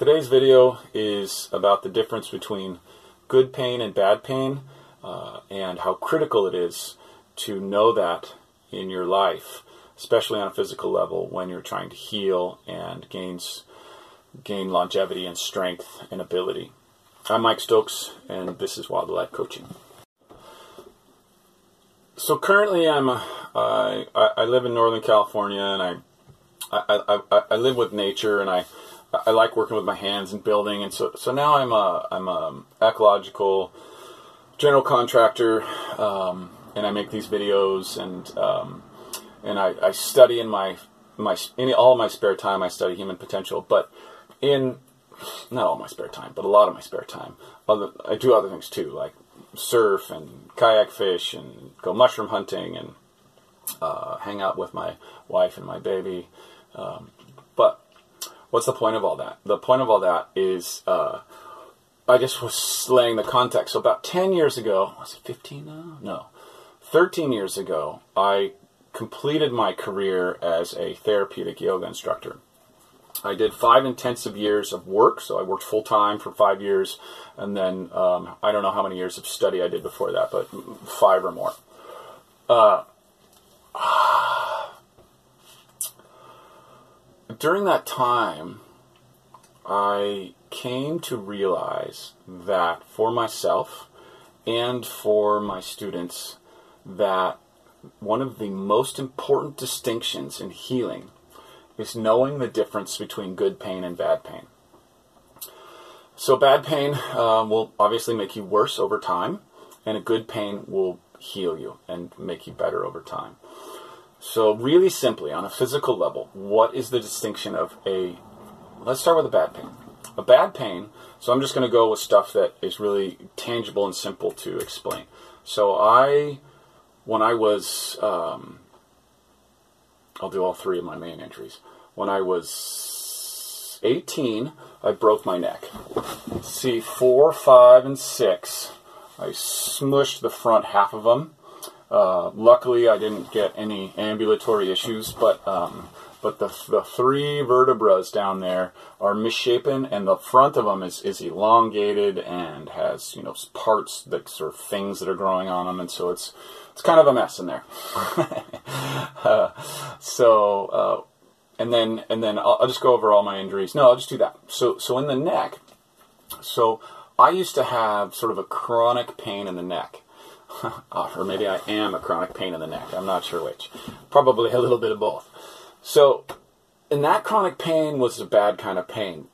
Today's video is about the difference between good pain and bad pain uh, and how critical it is to know that in your life, especially on a physical level when you're trying to heal and gains, gain longevity and strength and ability. I'm Mike Stokes, and this is Wild Life Coaching. So currently, I'm uh, I, I live in Northern California, and I I, I, I live with nature, and I I like working with my hands and building, and so so now I'm a I'm a ecological general contractor, um, and I make these videos, and um, and I, I study in my my in all my spare time I study human potential, but in not all my spare time, but a lot of my spare time, other, I do other things too, like surf and kayak fish and go mushroom hunting and uh, hang out with my wife and my baby. Um, but what's the point of all that? The point of all that is uh, I just was laying the context. So about 10 years ago, was it 15 now? No. 13 years ago, I completed my career as a therapeutic yoga instructor. I did five intensive years of work, so I worked full time for five years, and then um, I don't know how many years of study I did before that, but five or more. Uh, during that time, I came to realize that for myself and for my students, that one of the most important distinctions in healing is knowing the difference between good pain and bad pain. So, bad pain uh, will obviously make you worse over time, and a good pain will heal you and make you better over time. So, really simply, on a physical level, what is the distinction of a. Let's start with a bad pain. A bad pain, so I'm just going to go with stuff that is really tangible and simple to explain. So, I, when I was, um, I'll do all three of my main injuries. When I was 18, I broke my neck. C, four, five, and six, I smushed the front half of them uh, luckily, I didn't get any ambulatory issues, but um, but the, the three vertebrae down there are misshapen, and the front of them is, is elongated and has you know parts that sort of things that are growing on them, and so it's it's kind of a mess in there. uh, so uh, and then and then I'll, I'll just go over all my injuries. No, I'll just do that. So so in the neck, so I used to have sort of a chronic pain in the neck or maybe I am a chronic pain in the neck. I'm not sure which. Probably a little bit of both. So, and that chronic pain was a bad kind of pain.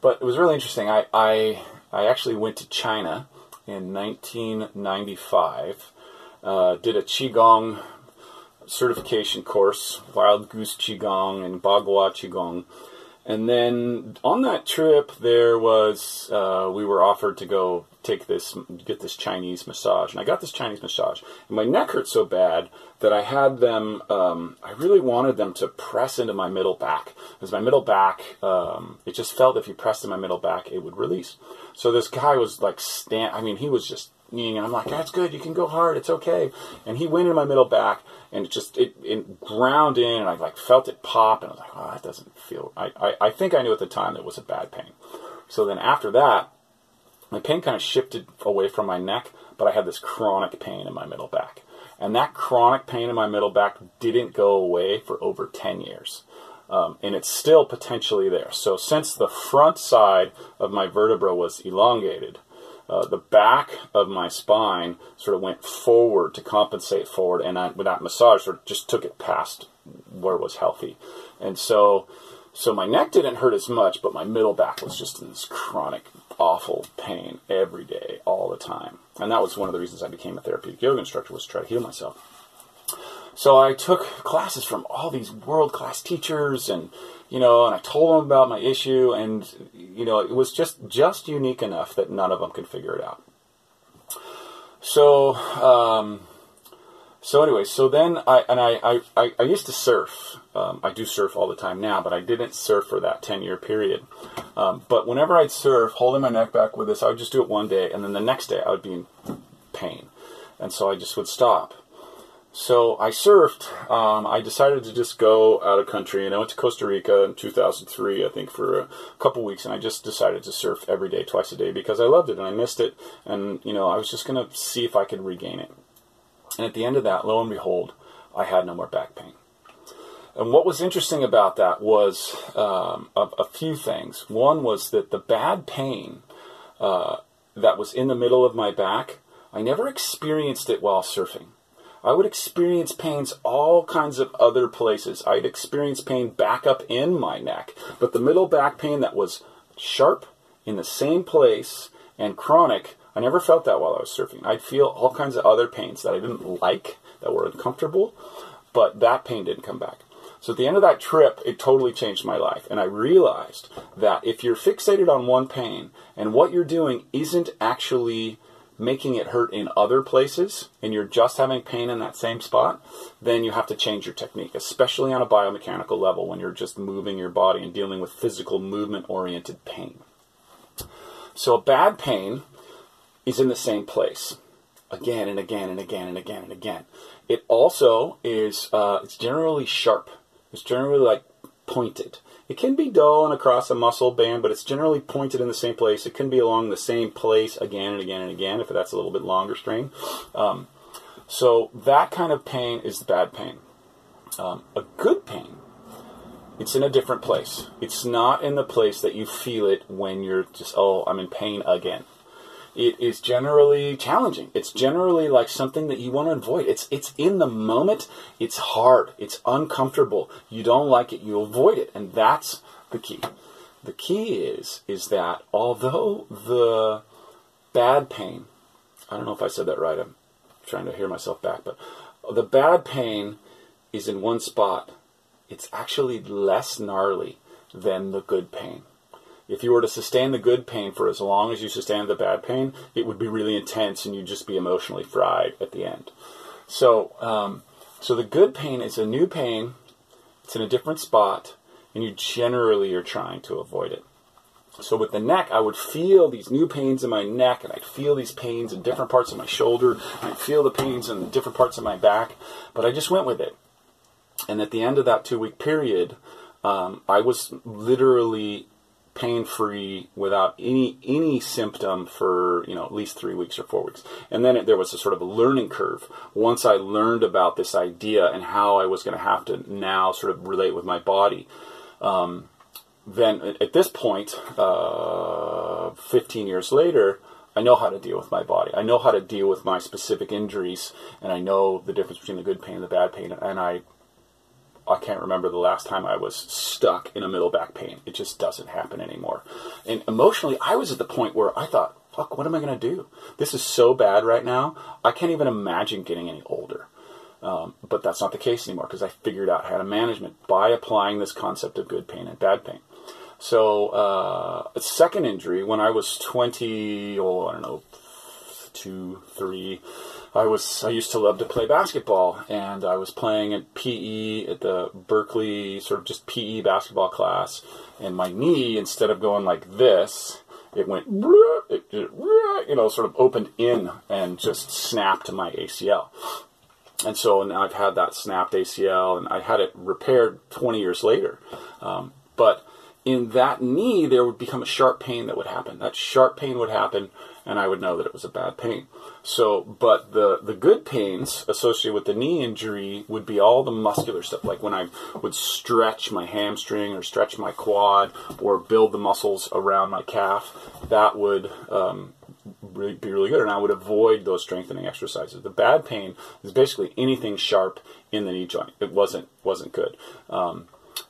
But it was really interesting. I, I, I actually went to China in 1995, uh, did a Qigong certification course, Wild Goose Qigong and Bagua Qigong. And then on that trip, there was, uh, we were offered to go take this get this Chinese massage, and I got this Chinese massage, and my neck hurt so bad that I had them. Um, I really wanted them to press into my middle back because my middle back, um, it just felt if you pressed in my middle back, it would release. So this guy was like stand. I mean, he was just and I'm like, that's good. You can go hard. It's okay. And he went in my middle back, and it just it, it ground in, and I like felt it pop, and I was like, oh, that doesn't feel. I, I I think I knew at the time that it was a bad pain. So then after that, my pain kind of shifted away from my neck, but I had this chronic pain in my middle back. And that chronic pain in my middle back didn't go away for over 10 years. Um, and it's still potentially there. So, since the front side of my vertebra was elongated, uh, the back of my spine sort of went forward to compensate forward, and I, with that massage, sort of just took it past where it was healthy. And so, so my neck didn't hurt as much, but my middle back was just in this chronic awful pain every day, all the time. And that was one of the reasons I became a therapeutic yoga instructor was to try to heal myself. So I took classes from all these world class teachers and you know, and I told them about my issue and you know, it was just just unique enough that none of them could figure it out. So um, so anyway, so then I and I I, I used to surf. Um, I do surf all the time now, but I didn't surf for that ten year period. Um, but whenever I'd surf, holding my neck back with this, I would just do it one day, and then the next day I would be in pain, and so I just would stop. So I surfed. Um, I decided to just go out of country, and I went to Costa Rica in 2003, I think, for a couple weeks, and I just decided to surf every day, twice a day, because I loved it and I missed it, and you know I was just gonna see if I could regain it. And at the end of that, lo and behold, I had no more back pain. And what was interesting about that was um, a, a, few things. One was that the bad pain uh, that was in the middle of my back, I never experienced it while surfing. I would experience pains all kinds of other places. I'd experience pain back up in my neck, but the middle back pain that was sharp in the same place and chronic, I never felt that while I was surfing. I'd feel all kinds of other pains that I didn't like, that were uncomfortable, but that pain didn't come back. So at the end of that trip, it totally changed my life. And I realized that if you're fixated on one pain and what you're doing isn't actually making it hurt in other places and you're just having pain in that same spot, then you have to change your technique, especially on a biomechanical level when you're just moving your body and dealing with physical movement oriented pain. So a bad pain is in the same place again and again and again and again and again. It also is uh, it's generally sharp. It's generally like pointed. It can be dull and across a muscle band, but it's generally pointed in the same place. It can be along the same place again and again and again if that's a little bit longer string. Um, so that kind of pain is the bad pain. Um, a good pain, it's in a different place. It's not in the place that you feel it when you're just, oh, I'm in pain again it is generally challenging. It's generally like something that you want to avoid. It's it's in the moment. It's hard. It's uncomfortable. You don't like it. You avoid it, and that's the key. The key is is that although the bad pain, I don't know if I said that right. I'm trying to hear myself back, but the bad pain is in one spot. It's actually less gnarly than the good pain. If you were to sustain the good pain for as long as you sustain the bad pain, it would be really intense and you'd just be emotionally fried at the end. So, um, so the good pain is a new pain. It's in a different spot, and you generally are trying to avoid it. So with the neck, I would feel these new pains in my neck, and I'd feel these pains in different parts of my shoulder, I'd feel the pains in different parts of my back, but I just went with it. And at the end of that two week period, um, I was literally pain free without any any symptom for you know at least three weeks or four weeks and then it, there was a sort of a learning curve once i learned about this idea and how i was going to have to now sort of relate with my body um, then at this point uh, 15 years later I know how to deal with my body. I know how to deal with my specific injuries, and I know the difference between the good pain and the bad pain. And I I can't remember the last time I was stuck in a middle back pain. It just doesn't happen anymore. And emotionally, I was at the point where I thought, fuck, what am I going to do? This is so bad right now. I can't even imagine getting any older. Um, but that's not the case anymore because I figured out how to management by applying this concept of good pain and bad pain. So, uh, a second injury when I was 20, oh, I don't know, two, three, I was I used to love to play basketball, and I was playing at PE at the Berkeley sort of just PE basketball class, and my knee instead of going like this, it went it, you know sort of opened in and just snapped my ACL. And so now I've had that snapped ACL, and I had it repaired 20 years later. Um, but in that knee, there would become a sharp pain that would happen. That sharp pain would happen and I would know that it was a bad pain. So, but the the good pains associated with the knee injury would be all the muscular stuff, like when I would stretch my hamstring or stretch my quad or build the muscles around my calf. That would um, really be really good, and I would avoid those strengthening exercises. The bad pain is basically anything sharp in the knee joint. It wasn't wasn't good. Um,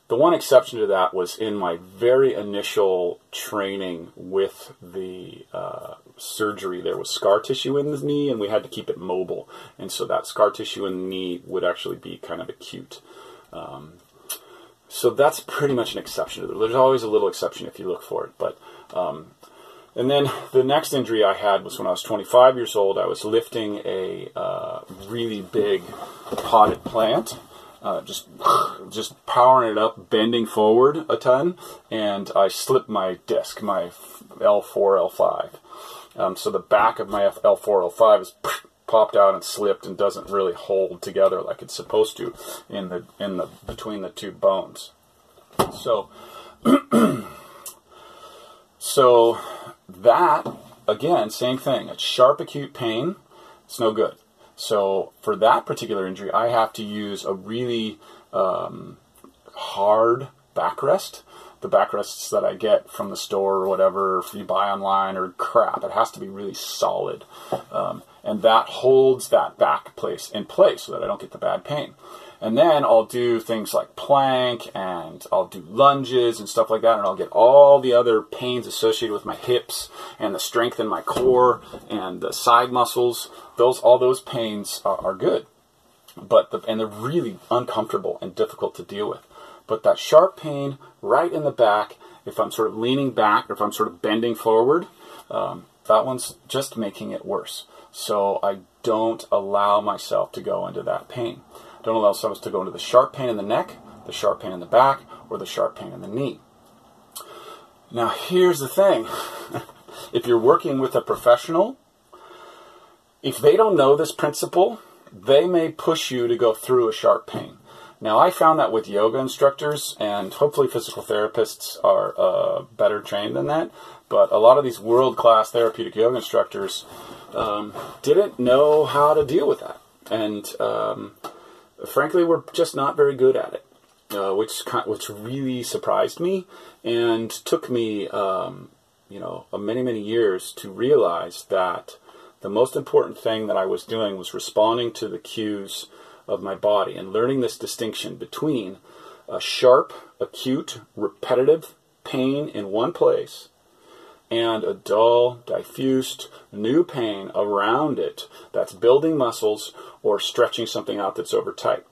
the one exception to that was in my very initial training with the uh, surgery. There was scar tissue in the knee, and we had to keep it mobile. And so that scar tissue in the knee would actually be kind of acute. Um, so that's pretty much an exception. There's always a little exception if you look for it. But um, and then the next injury I had was when I was 25 years old. I was lifting a uh, really big potted plant uh, just just powering it up, bending forward a ton, and I slipped my disc, my L4, L5. Um, so the back of my L4, L5 is popped out and slipped and doesn't really hold together like it's supposed to in the in the between the two bones. So so that again, same thing. It's sharp acute pain. It's no good. So for that particular injury, I have to use a really um, hard backrest. The backrests that I get from the store or whatever, if you buy online or crap, it has to be really solid. Um, and that holds that back place in place so that I don't get the bad pain. And then I'll do things like plank and I'll do lunges and stuff like that, and I'll get all the other pains associated with my hips and the strength in my core and the side muscles. Those all those pains are, are good, but the, and they're really uncomfortable and difficult to deal with. But that sharp pain right in the back, if I'm sort of leaning back or if I'm sort of bending forward, um, that one's just making it worse. So I don't allow myself to go into that pain. Don't allow ourselves to go into the sharp pain in the neck, the sharp pain in the back, or the sharp pain in the knee. Now, here's the thing if you're working with a professional, if they don't know this principle, they may push you to go through a sharp pain. Now, I found that with yoga instructors, and hopefully physical therapists are uh, better trained than that. But a lot of these world class therapeutic yoga instructors um, didn't know how to deal with that. And um, frankly, we're just not very good at it, uh, which which really surprised me and took me, um, you know, many many years to realize that the most important thing that I was doing was responding to the cues of my body and learning this distinction between a sharp, acute, repetitive pain in one place and a dull, diffused, new pain around it that's building muscles or stretching something out that's over tight.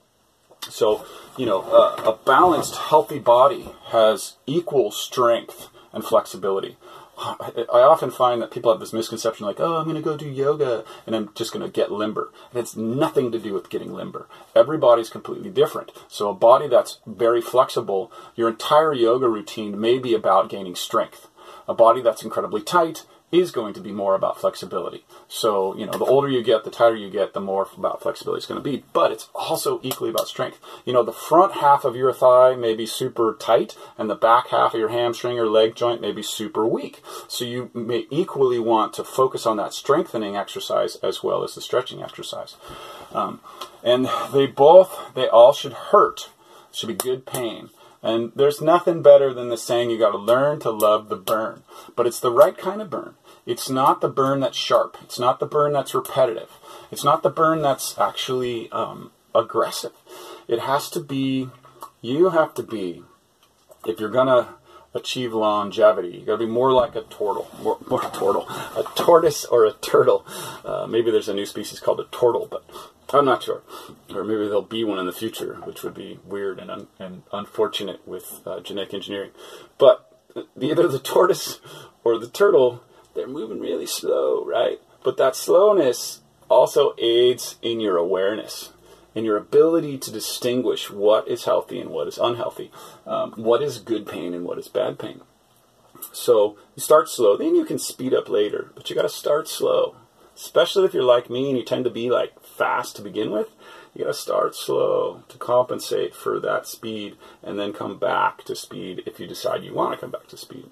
So, you know, a, a balanced, healthy body has equal strength and flexibility. I often find that people have this misconception like, oh, I'm going to go do yoga and I'm just going to get limber. And it's nothing to do with getting limber. Every body's completely different. So, a body that's very flexible, your entire yoga routine may be about gaining strength. A body that's incredibly tight is going to be more about flexibility. So, you know, the older you get, the tighter you get, the more about flexibility it's going to be. But it's also equally about strength. You know, the front half of your thigh may be super tight, and the back half of your hamstring or leg joint may be super weak. So, you may equally want to focus on that strengthening exercise as well as the stretching exercise. Um, and they both, they all should hurt. Should be good pain. And there's nothing better than the saying you got to learn to love the burn. But it's the right kind of burn. It's not the burn that's sharp. It's not the burn that's repetitive. It's not the burn that's actually um, aggressive. It has to be, you have to be, if you're going to achieve longevity, you got to be more like a turtle, more, more turtle, a tortoise or a turtle. Uh, maybe there's a new species called a turtle, but I'm not sure. Or maybe there'll be one in the future, which would be weird and, un- and unfortunate with uh, genetic engineering. But either the tortoise or the turtle, they're moving really slow, right? But that slowness also aids in your awareness, and your ability to distinguish what is healthy and what is unhealthy, um, what is good pain and what is bad pain. So you start slow, then you can speed up later, but you got to start slow. Especially if you're like me and you tend to be like fast to begin with, you got to start slow to compensate for that speed and then come back to speed if you decide you want to come back to speed.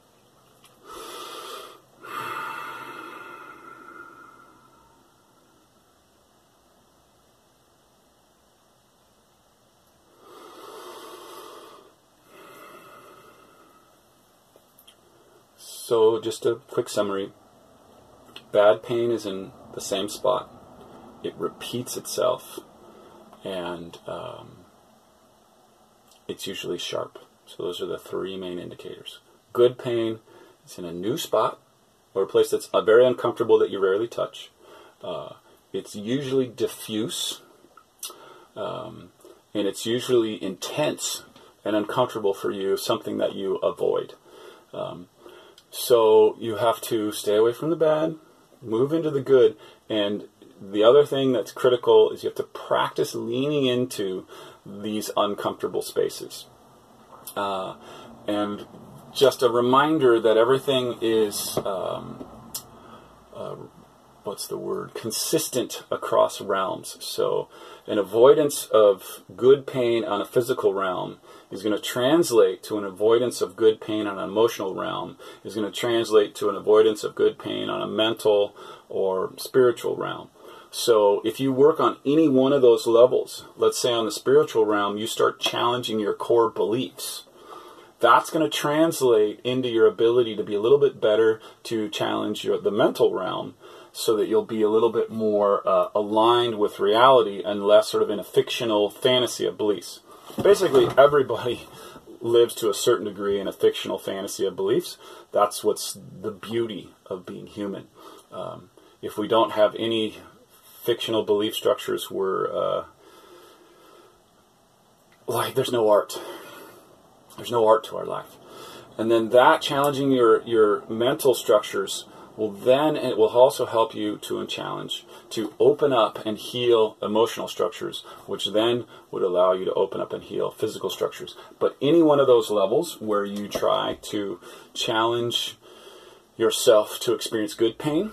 So, just a quick summary bad pain is in the same spot it repeats itself, and um, it's usually sharp. So those are the three main indicators. Good pain is in a new spot or a place that's uh, very uncomfortable that you rarely touch. Uh, it's usually diffuse, um, and it's usually intense and uncomfortable for you, something that you avoid. Um, so you have to stay away from the bad, move into the good, and the other thing that's critical is you have to practice leaning into these uncomfortable spaces. Uh, and just a reminder that everything is, um, uh, what's the word consistent across realms. So an avoidance of good pain on a physical realm is going to translate to an avoidance of good pain on an emotional realm, is going to translate to an avoidance of good pain on a mental or spiritual realm. So if you work on any one of those levels, let's say on the spiritual realm, you start challenging your core beliefs. That's going to translate into your ability to be a little bit better to challenge your, the mental realm so that you'll be a little bit more uh, aligned with reality and less sort of in a fictional fantasy of beliefs. Basically, everybody lives to a certain degree in a fictional fantasy of beliefs. That's what's the beauty of being human. Um, if we don't have any fictional belief structures were uh, like there's no art. There's no art to our life. And then that challenging your your mental structures will then it will also help you to challenge to open up and heal emotional structures, which then would allow you to open up and heal physical structures. But any one of those levels where you try to challenge yourself to experience good pain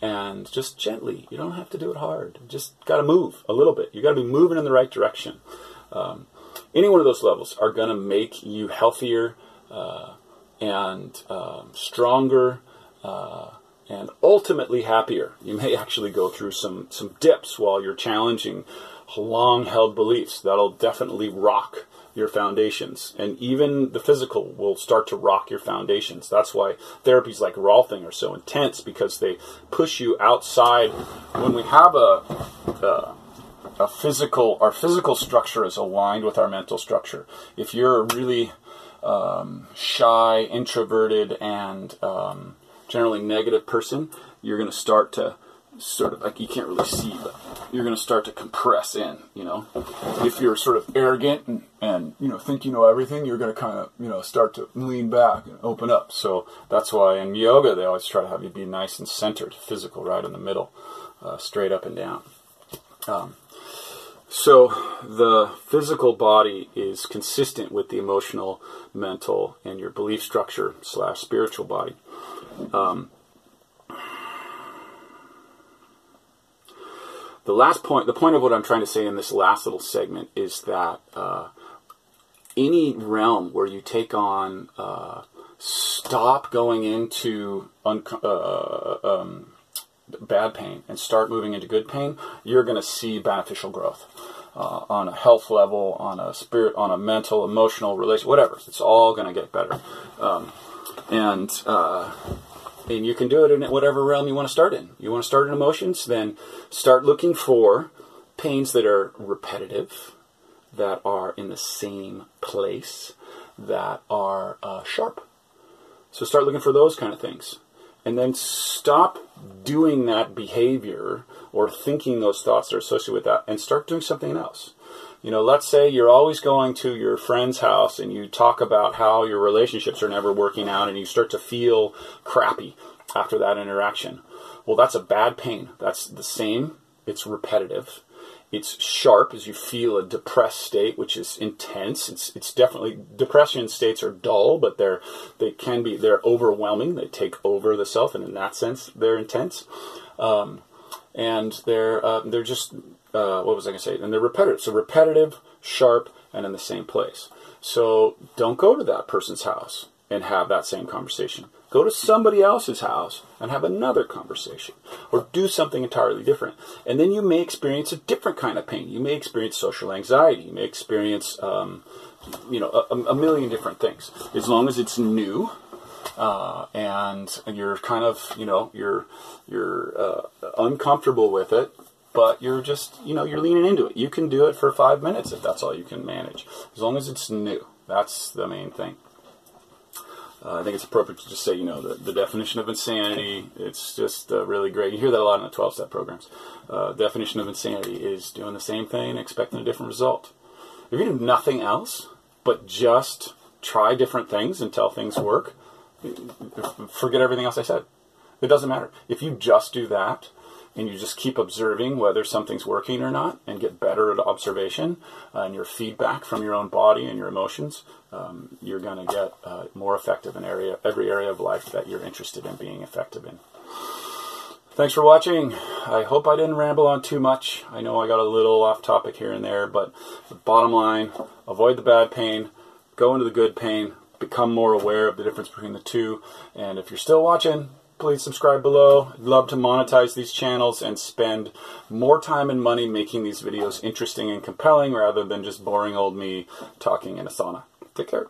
and just gently. You don't have to do it hard. Just got to move a little bit. You got to be moving in the right direction. Um, any one of those levels are going to make you healthier uh, and um, stronger uh, and ultimately happier. You may actually go through some some dips while you're challenging long held beliefs. That'll definitely rock your foundations. And even the physical will start to rock your foundations. That's why therapies like Rolfing are so intense because they push you outside. When we have a, a, a physical, our physical structure is aligned with our mental structure. If you're really um, shy, introverted, and um, generally negative person, you're going to start to sort of like you can't really see, but you're going to start to compress in. You know, if you're sort of arrogant and, and you know think you know everything, you're going to kind of you know start to lean back and open up. So that's why in yoga they always try to have you be nice and centered, physical, right in the middle, uh, straight up and down. Um, so the physical body is consistent with the emotional, mental, and your belief structure slash spiritual body. Um, the last point, the point of what I'm trying to say in this last little segment is that uh, any realm where you take on, uh, stop going into uh, um, bad pain and start moving into good pain, you're going to see beneficial growth. Uh, on a health level, on a spirit, on a mental, emotional, relation, whatever. It's all going to get better. Um, and uh, and you can do it in whatever realm you want to start in. You want to start in emotions, then start looking for pains that are repetitive, that are in the same place, that are uh, sharp. So start looking for those kind of things. And then stop doing that behavior or thinking those thoughts that are associated with that and start doing something else. You know, let's say you're always going to your friend's house and you talk about how your relationships are never working out and you start to feel crappy after that interaction. Well, that's a bad pain. That's the same. It's repetitive. It's sharp as you feel a depressed state, which is intense. It's it's definitely depression states are dull, but they're they can be they're overwhelming. They take over the self, and in that sense, they're intense. Um, and they're uh, they're just uh, what was I going to say? And they're repetitive. So repetitive, sharp, and in the same place. So don't go to that person's house and have that same conversation. Go to somebody else's house and have another conversation, or do something entirely different. And then you may experience a different kind of pain. You may experience social anxiety. You may experience, um, you know, a, a, million different things. As long as it's new, uh, and you're kind of, you know, you're you're uh, uncomfortable with it, but you're just, you know, you're leaning into it. You can do it for five minutes if that's all you can manage, as long as it's new. That's the main thing. Uh, I think it's appropriate to just say, you know, the, the definition of insanity. It's just uh, really great. You hear that a lot in the 12 step programs. Uh, definition of insanity is doing the same thing, expecting a different result. If you do nothing else but just try different things until things work, forget everything else I said. It doesn't matter. If you just do that, and you just keep observing whether something's working or not and get better at observation uh, and your feedback from your own body and your emotions, um, you're going to get uh, more effective in area, every area of life that you're interested in being effective in. Thanks for watching. I hope I didn't ramble on too much. I know I got a little off topic here and there, but the bottom line avoid the bad pain, go into the good pain, become more aware of the difference between the two. And if you're still watching, please subscribe below. I'd love to monetize these channels and spend more time and money making these videos interesting and compelling rather than just boring old me talking in a sauna. Take care.